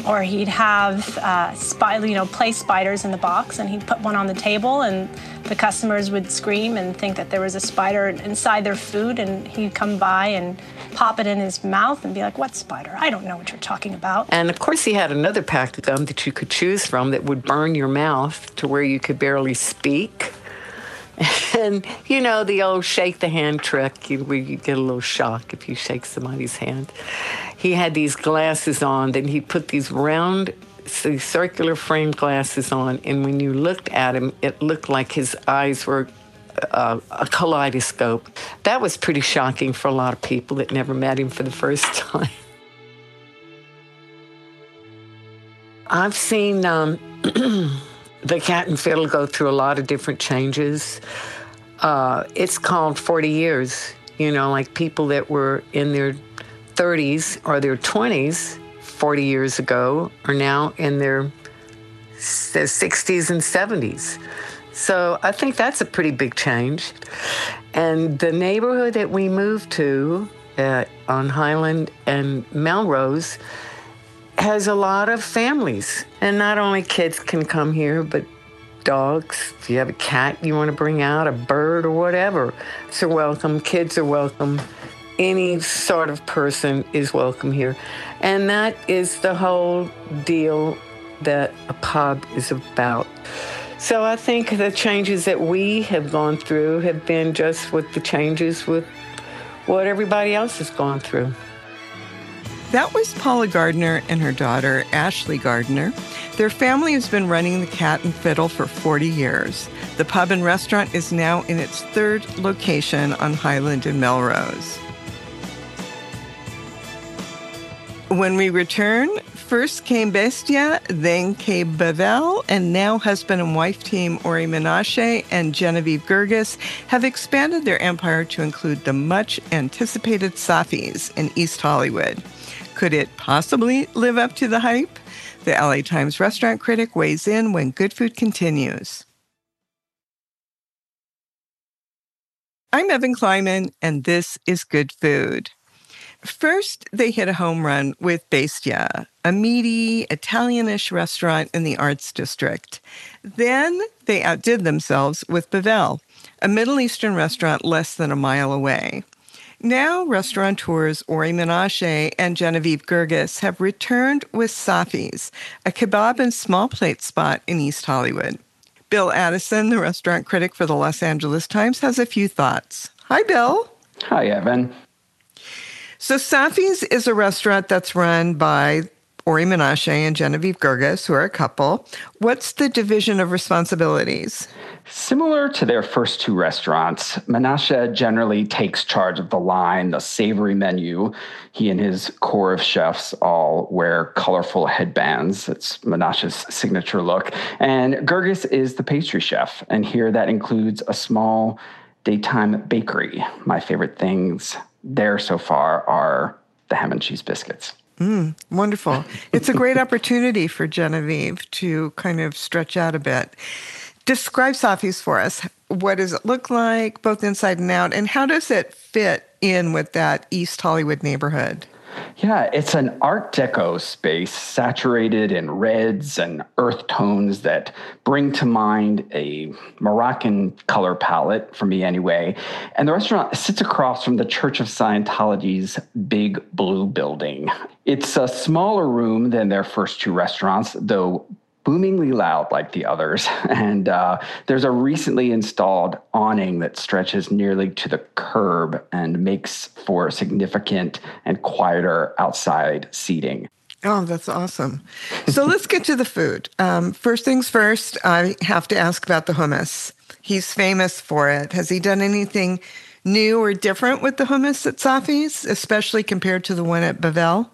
or he'd have uh, spy, you know, play spiders in the box, and he'd put one on the table, and the customers would scream and think that there was a spider inside their food, and he'd come by and pop it in his mouth and be like, "What spider? I don't know what you're talking about." And of course, he had another pack of gum that you could choose from that would burn your mouth to where you could barely speak. [LAUGHS] And you know the old shake the hand trick, where you get a little shock if you shake somebody's hand he had these glasses on, then he put these round these circular frame glasses on, and when you looked at him, it looked like his eyes were uh, a kaleidoscope. That was pretty shocking for a lot of people that never met him for the first [LAUGHS] time. I've seen um, [CLEARS THROAT] the Cat and Fiddle go through a lot of different changes. Uh, it's called 40 years, you know, like people that were in their 30s or their 20s 40 years ago are now in their 60s and 70s. So I think that's a pretty big change. And the neighborhood that we moved to uh, on Highland and Melrose has a lot of families. And not only kids can come here, but dogs. If you have a cat you want to bring out, a bird or whatever, it's welcome. Kids are welcome any sort of person is welcome here. And that is the whole deal that a pub is about. So I think the changes that we have gone through have been just with the changes with what everybody else has gone through. That was Paula Gardner and her daughter, Ashley Gardner. Their family has been running the Cat and Fiddle for 40 years. The pub and restaurant is now in its third location on Highland and Melrose. When we return, first came Bestia, then came Bavel, and now husband and wife team Ori Menashe and Genevieve Gergis have expanded their empire to include the much anticipated Saffy's in East Hollywood. Could it possibly live up to the hype? The LA Times restaurant critic weighs in when Good Food continues. I'm Evan Kleiman, and this is Good Food. First, they hit a home run with Bestia, a meaty, Italianish restaurant in the Arts District. Then they outdid themselves with Bavel, a Middle Eastern restaurant less than a mile away. Now, restaurateurs Ori Menashe and Genevieve Gergis have returned with Saffy's, a kebab and small plate spot in East Hollywood. Bill Addison, the restaurant critic for the Los Angeles Times, has a few thoughts. Hi, Bill. Hi, Evan. So Saffy's is a restaurant that's run by Ori Menashe and Genevieve Gergis, who are a couple. What's the division of responsibilities? Similar to their first two restaurants, Menashe generally takes charge of the line, the savory menu. He and his core of chefs all wear colorful headbands. It's Menashe's signature look. And Gergis is the pastry chef. And here that includes a small daytime bakery. My favorite things there so far are the ham and cheese biscuits. Mm, wonderful. it's a great [LAUGHS] opportunity for Genevieve to kind of stretch out a bit. Describe Saffy's for us. What does it look like, both inside and out, and how does it fit in with that East Hollywood neighborhood? Yeah, it's an Art Deco space saturated in reds and earth tones that bring to mind a Moroccan color palette, for me anyway. And the restaurant sits across from the Church of Scientology's big blue building. It's a smaller room than their first two restaurants, though boomingly loud like the others. [LAUGHS] And uh, there's a recently installed awning that stretches nearly to the curb and makes for significant and quieter outside seating. Oh, that's awesome. So let's get to the food. Um, first things first, I have to ask about the hummus. He's famous for it. Has he done anything new or different with the hummus at Saffy's, especially compared to the one at Bavel?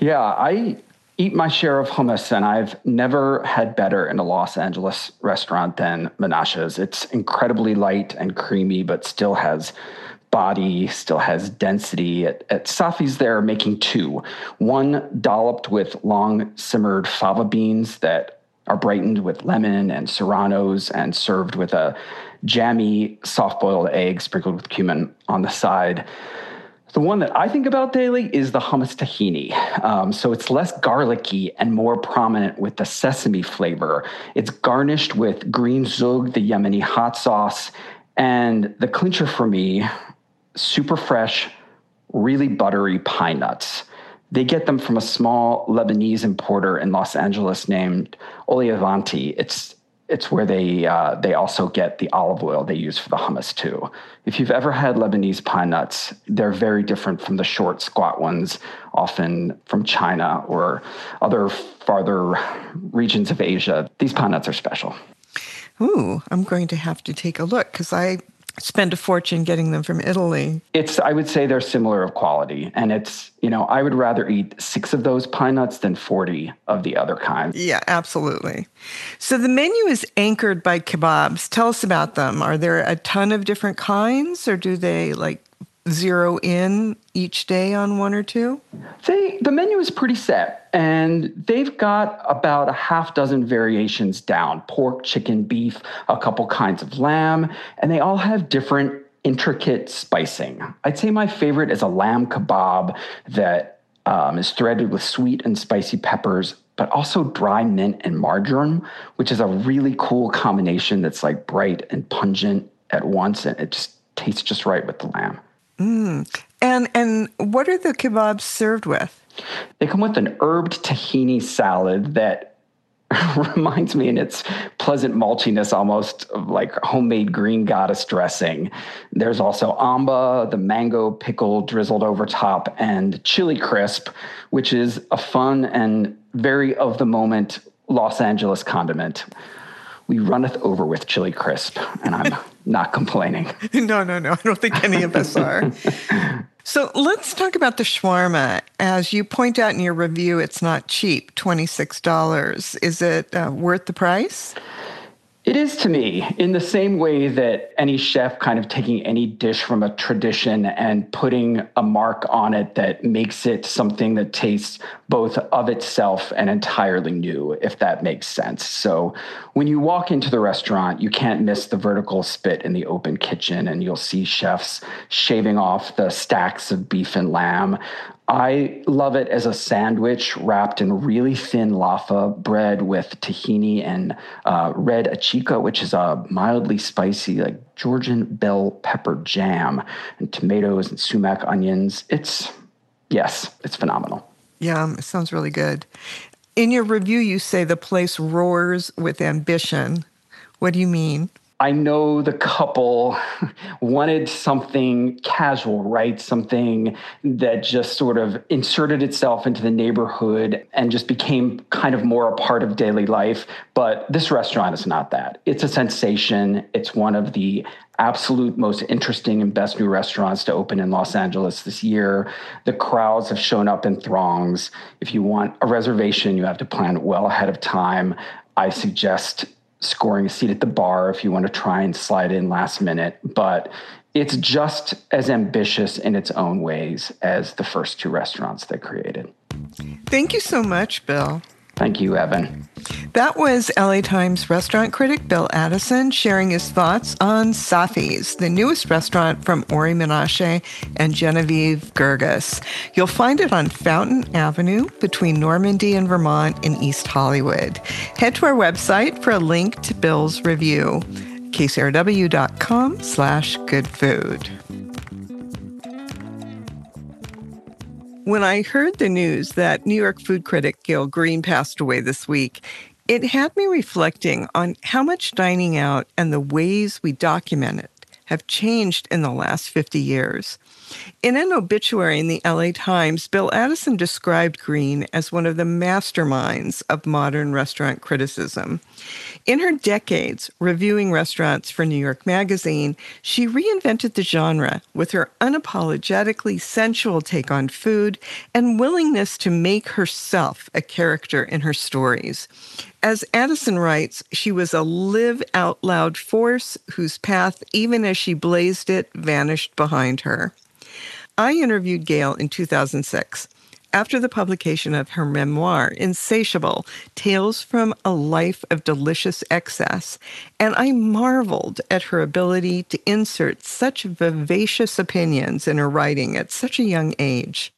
Yeah, I eat my share of hummus, and I've never had better in a Los Angeles restaurant than Menashe's. It's incredibly light and creamy, but still has body, still has density. At, at Saffy's, they're making two one dolloped with long simmered fava beans that are brightened with lemon and serranos and served with a jammy soft boiled egg sprinkled with cumin on the side. The one that I think about daily is the hummus tahini. Um, so it's less garlicky and more prominent with the sesame flavor. It's garnished with green zug, the Yemeni hot sauce, and the clincher for me, super fresh, really buttery pine nuts. They get them from a small Lebanese importer in Los Angeles named Olivanti. It's it's where they uh, they also get the olive oil they use for the hummus too. If you've ever had Lebanese pine nuts, they're very different from the short, squat ones, often from China or other farther regions of Asia. These pine nuts are special. Ooh, I'm going to have to take a look because I spend a fortune getting them from Italy. It's I would say they're similar of quality and it's, you know, I would rather eat 6 of those pine nuts than 40 of the other kind. Yeah, absolutely. So the menu is anchored by kebabs. Tell us about them. Are there a ton of different kinds or do they like zero in each day on one or two? They the menu is pretty set and they've got about a half dozen variations down. Pork, chicken, beef, a couple kinds of lamb, and they all have different intricate spicing. I'd say my favorite is a lamb kebab that um, is threaded with sweet and spicy peppers, but also dry mint and marjoram, which is a really cool combination that's like bright and pungent at once, and it just tastes just right with the lamb. Mm. And and what are the kebabs served with? They come with an herbed tahini salad that [LAUGHS] reminds me in its pleasant maltiness almost of like homemade green goddess dressing. There's also amba, the mango pickle drizzled over top, and chili crisp, which is a fun and very of the moment Los Angeles condiment. We runneth over with chili crisp, and I'm [LAUGHS] not complaining. No, no, no. I don't think any of us are. [LAUGHS] so let's talk about the shawarma. As you point out in your review, it's not cheap $26. Is it uh, worth the price? It is to me in the same way that any chef kind of taking any dish from a tradition and putting a mark on it that makes it something that tastes both of itself and entirely new, if that makes sense. So when you walk into the restaurant, you can't miss the vertical spit in the open kitchen, and you'll see chefs shaving off the stacks of beef and lamb. I love it as a sandwich wrapped in really thin laffa bread with tahini and uh, red ajika, which is a mildly spicy, like Georgian bell pepper jam, and tomatoes and sumac onions. It's, yes, it's phenomenal. Yeah, it sounds really good. In your review, you say the place roars with ambition. What do you mean? I know the couple [LAUGHS] wanted something casual, right? Something that just sort of inserted itself into the neighborhood and just became kind of more a part of daily life. But this restaurant is not that. It's a sensation. It's one of the absolute most interesting and best new restaurants to open in Los Angeles this year. The crowds have shown up in throngs. If you want a reservation, you have to plan well ahead of time. I suggest scoring a seat at the bar if you want to try and slide in last minute. But it's just as ambitious in its own ways as the first two restaurants they created. Thank you so much, Bill. Thank you, Evan. That was LA Times restaurant critic Bill Addison sharing his thoughts on Saffy's, the newest restaurant from Ori Menashe and Genevieve Gergis. You'll find it on Fountain Avenue between Normandy and Vermont in East Hollywood. Head to our website for a link to Bill's review, kcrw.com slash good food. When I heard the news that New York food critic Gael Greene passed away this week, it had me reflecting on how much dining out and the ways we document it have changed in the last 50 years. In an obituary in the LA Times, Bill Addison described Greene as one of the masterminds of modern restaurant criticism. In her decades reviewing restaurants for New York Magazine, she reinvented the genre with her unapologetically sensual take on food and willingness to make herself a character in her stories. As Addison writes, she was a live out loud force whose path, even as she blazed it, vanished behind her. I interviewed Gael in 2006 after the publication of her memoir, Insatiable Tales from a Life of Delicious Excess, and I marveled at her ability to insert such vivacious opinions in her writing at such a young age.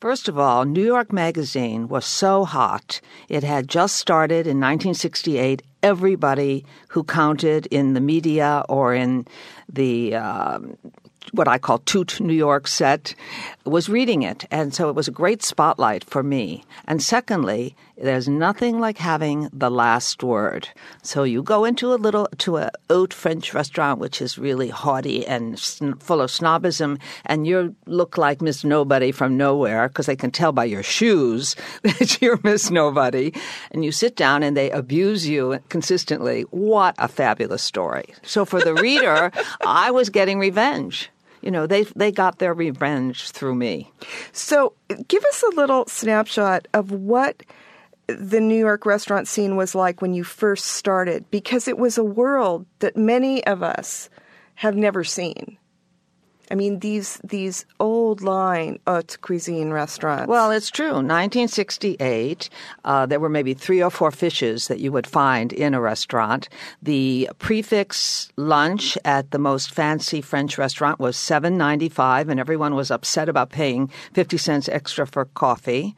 First of all, New York Magazine was so hot. It had just started in 1968. Everybody who counted in the media or in the um, what I call Toot New York set, was reading it. And so it was a great spotlight for me. And secondly, there's nothing like having the last word. So you go into a little, to a haute French restaurant, which is really haughty and full of snobism, and you look like Miss Nobody from nowhere because they can tell by your shoes [LAUGHS] that you're Miss Nobody. And you sit down and they abuse you consistently. What a fabulous story. So for the reader, [LAUGHS] I was getting revenge you know, they they got their revenge through me. So, give us a little snapshot of what the New York restaurant scene was like when you first started, because it was a world that many of us have never seen. I mean, these these old line haute cuisine restaurants. Well, it's true. 1968, uh, there were maybe three or four fishes that you would find in a restaurant. The prix fixe lunch at the most fancy French restaurant was 7.95, and everyone was upset about paying 50 cents extra for coffee.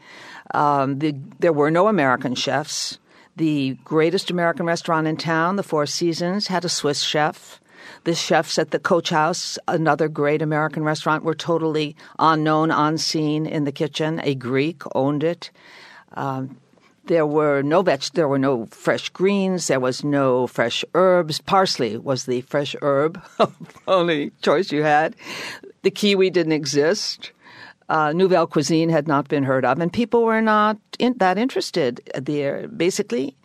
Um, the, there were no American chefs. The greatest American restaurant in town, the Four Seasons, had a Swiss chef. The chefs at the Coach House, another great American restaurant, were totally unknown, unseen in the kitchen. A Greek owned it. Um, There were no veg, there were no fresh greens, there was no fresh herbs. Parsley was the fresh herb, [LAUGHS] only choice you had. The kiwi didn't exist. Uh, nouvelle cuisine had not been heard of, and people were not in, that interested. There, basically,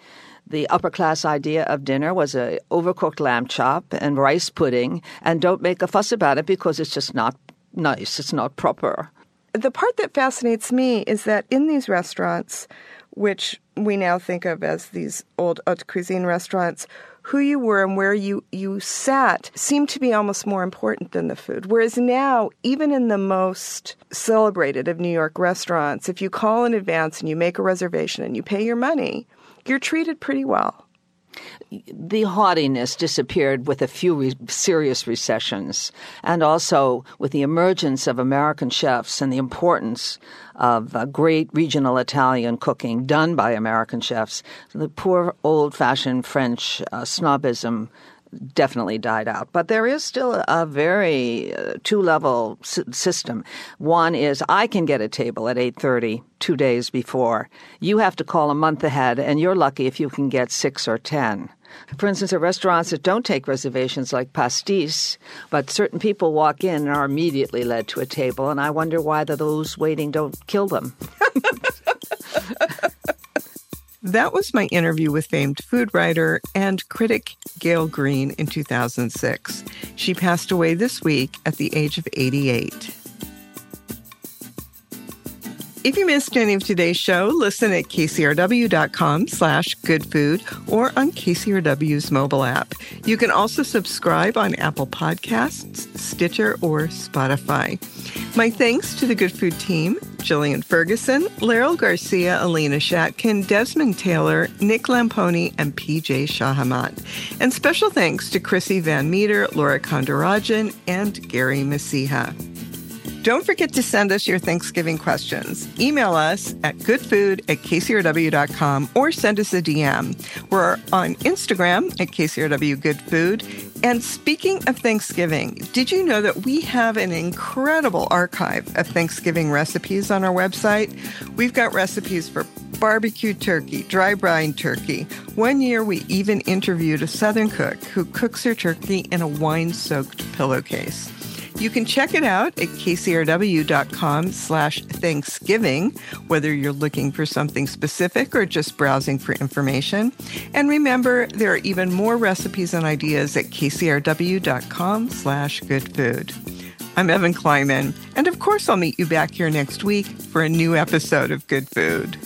the upper class idea of dinner was a overcooked lamb chop and rice pudding, and don't make a fuss about it because it's just not nice. It's not proper. The part that fascinates me is that in these restaurants, which we now think of as these old haute cuisine restaurants, who you were and where you, you sat seemed to be almost more important than the food. Whereas now, even in the most celebrated of New York restaurants, if you call in advance and you make a reservation and you pay your money, you're treated pretty well the haughtiness disappeared with a few re- serious recessions, and also with the emergence of American chefs and the importance of uh, great regional Italian cooking done by American chefs. The poor old fashioned French uh, snobism definitely died out. But there is still a very uh, two level system. One is I can get a table at 8:30 2 days before. You have to call a month ahead and you're lucky if you can get 6 or 10. For instance, at restaurants that don't take reservations like Pastis, but certain people walk in and are immediately led to a table, and I wonder why the those waiting don't kill them. [LAUGHS] That was my interview with famed food writer and critic Gael Greene in 2006. She passed away this week at the age of 88. If you missed any of today's show, listen at kcrw.com slash goodfood or on KCRW's mobile app. You can also subscribe on Apple Podcasts, Stitcher, or Spotify. My thanks to the Good Food team, Jillian Ferguson, Laryl Garcia, Elina Shatkin, Desmond Taylor, Nick Lamponi, and PJ Shahamat. And special thanks to Chrissy Van Meter, Laura Kondarajan, and Gary Masiha. Don't forget to send us your Thanksgiving questions. Email us at goodfood at kcrw.com or send us a DM. We're on Instagram at kcrwgoodfood. And speaking of Thanksgiving, did you know that we have an incredible archive of Thanksgiving recipes on our website? We've got recipes for barbecue turkey, dry brine turkey. One year we even interviewed a Southern cook who cooks her turkey in a wine soaked pillowcase. You can check it out at kcrw.com slash Thanksgiving, whether you're looking for something specific or just browsing for information. And remember, there are even more recipes and ideas at kcrw.com slash good food. I'm Evan Kleiman, and of course I'll meet you back here next week for a new episode of Good Food.